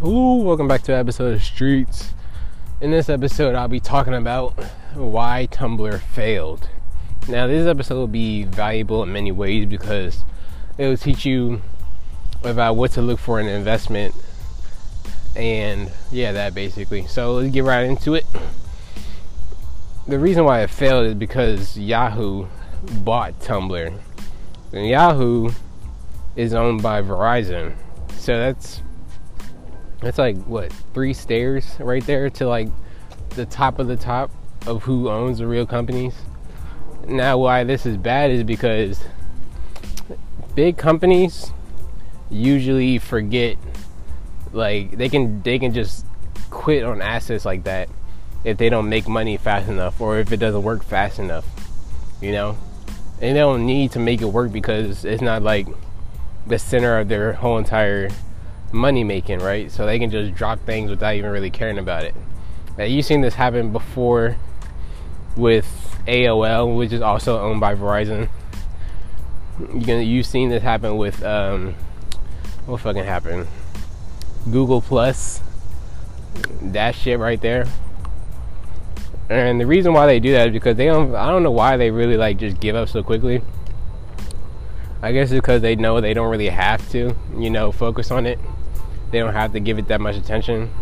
Ooh, welcome back to episode of Streets. In this episode, I'll be talking about why Tumblr failed. Now, this episode will be valuable in many ways because it will teach you about what to look for in an investment and yeah, that basically. So let's get right into it. The reason why it failed is because Yahoo bought Tumblr. And Yahoo is owned by Verizon. So that's that's like what three stairs right there to like the top of the top of who owns the real companies. Now, why this is bad is because big companies usually forget, like they can they can just quit on assets like that if they don't make money fast enough or if it doesn't work fast enough, you know. And they don't need to make it work because it's not like the center of their whole entire money making, right? So they can just drop things without even really caring about it. Now, you've seen this happen before with AOL, which is also owned by Verizon. You have seen this happen with um, what fucking happened? Google Plus, that shit right there. And the reason why they do that is because they don't. I don't know why they really like just give up so quickly. I guess it's because they know they don't really have to, you know, focus on it they don't have to give it that much attention.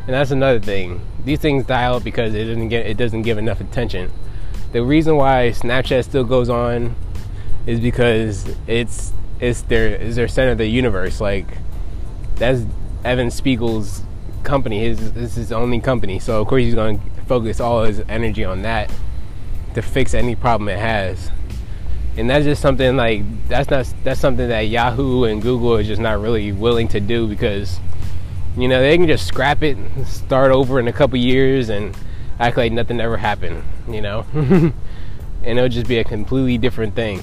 And that's another thing. These things die out because it doesn't get it doesn't give enough attention. The reason why Snapchat still goes on is because it's it's their is their center of the universe. Like that's Evan Spiegel's company. His this is his only company. So of course he's going to focus all his energy on that to fix any problem it has and that's just something like that's not that's something that Yahoo and Google is just not really willing to do because you know they can just scrap it, start over in a couple years, and act like nothing ever happened. You know, and it'll just be a completely different thing.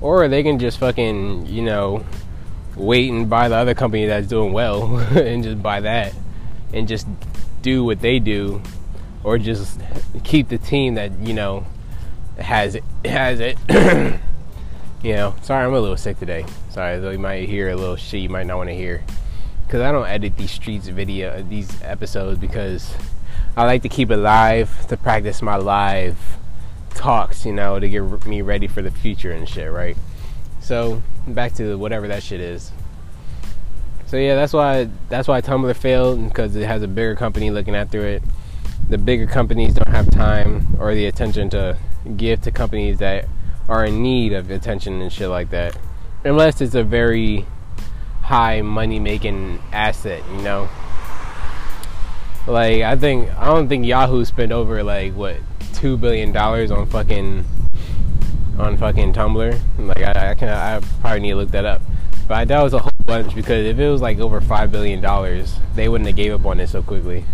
Or they can just fucking you know wait and buy the other company that's doing well and just buy that and just do what they do or just keep the team that you know has it has it. You know sorry i'm a little sick today. Sorry though you might hear a little shit you might not want to hear. Because i don't edit these streets video these episodes because i like to keep it live to practice my live talks you know to get me ready for the future and shit right? So back to whatever that shit is. So yeah that's why that's why tumblr failed because it has a bigger company looking after it. The bigger companies don't have time or the attention to give to companies that are in need of attention and shit like that. Unless it's a very high money making asset, you know. Like I think I don't think Yahoo spent over like what two billion dollars on fucking on fucking Tumblr. Like I, I can I probably need to look that up. But it was a whole bunch because if it was like over five billion dollars, they wouldn't have gave up on it so quickly.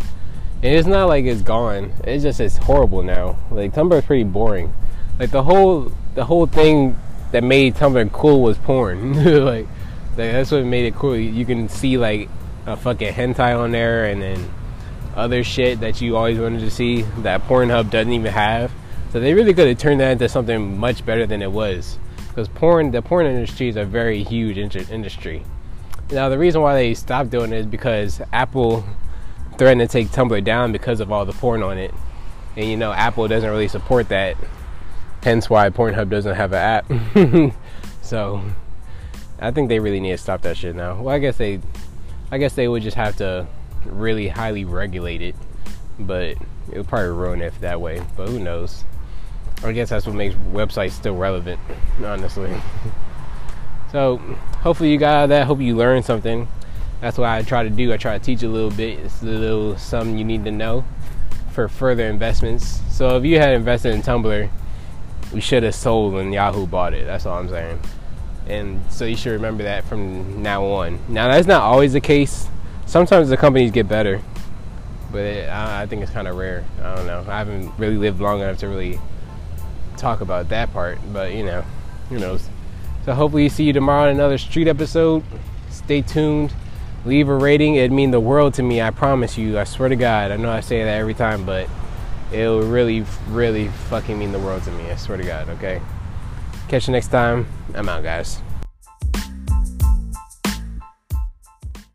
And it's not like it's gone. It's just it's horrible now. Like Tumblr is pretty boring. Like the whole the whole thing that made Tumblr cool was porn. like, like that's what made it cool. You can see like a fucking hentai on there, and then other shit that you always wanted to see that Pornhub doesn't even have. So they really could have turned that into something much better than it was. Because porn, the porn industry is a very huge industry. Now the reason why they stopped doing it is because Apple threatened to take Tumblr down because of all the porn on it. And you know, Apple doesn't really support that. Hence why Pornhub doesn't have an app. so I think they really need to stop that shit now. Well, I guess they I guess they would just have to really highly regulate it. But it would probably ruin it that way. But who knows? I guess that's what makes websites still relevant, honestly. so hopefully you got that. Hope you learned something that's what I try to do. I try to teach a little bit. It's a little something you need to know for further investments. So if you had invested in Tumblr, we should have sold when Yahoo bought it. That's all I'm saying. And so you should remember that from now on. Now that's not always the case. Sometimes the companies get better, but it, I, I think it's kind of rare. I don't know. I haven't really lived long enough to really talk about that part, but you know, who knows. So hopefully see you tomorrow in another street episode. Stay tuned leave a rating. It'd mean the world to me. I promise you. I swear to God. I know I say that every time, but it'll really, really fucking mean the world to me. I swear to God. Okay. Catch you next time. I'm out, guys.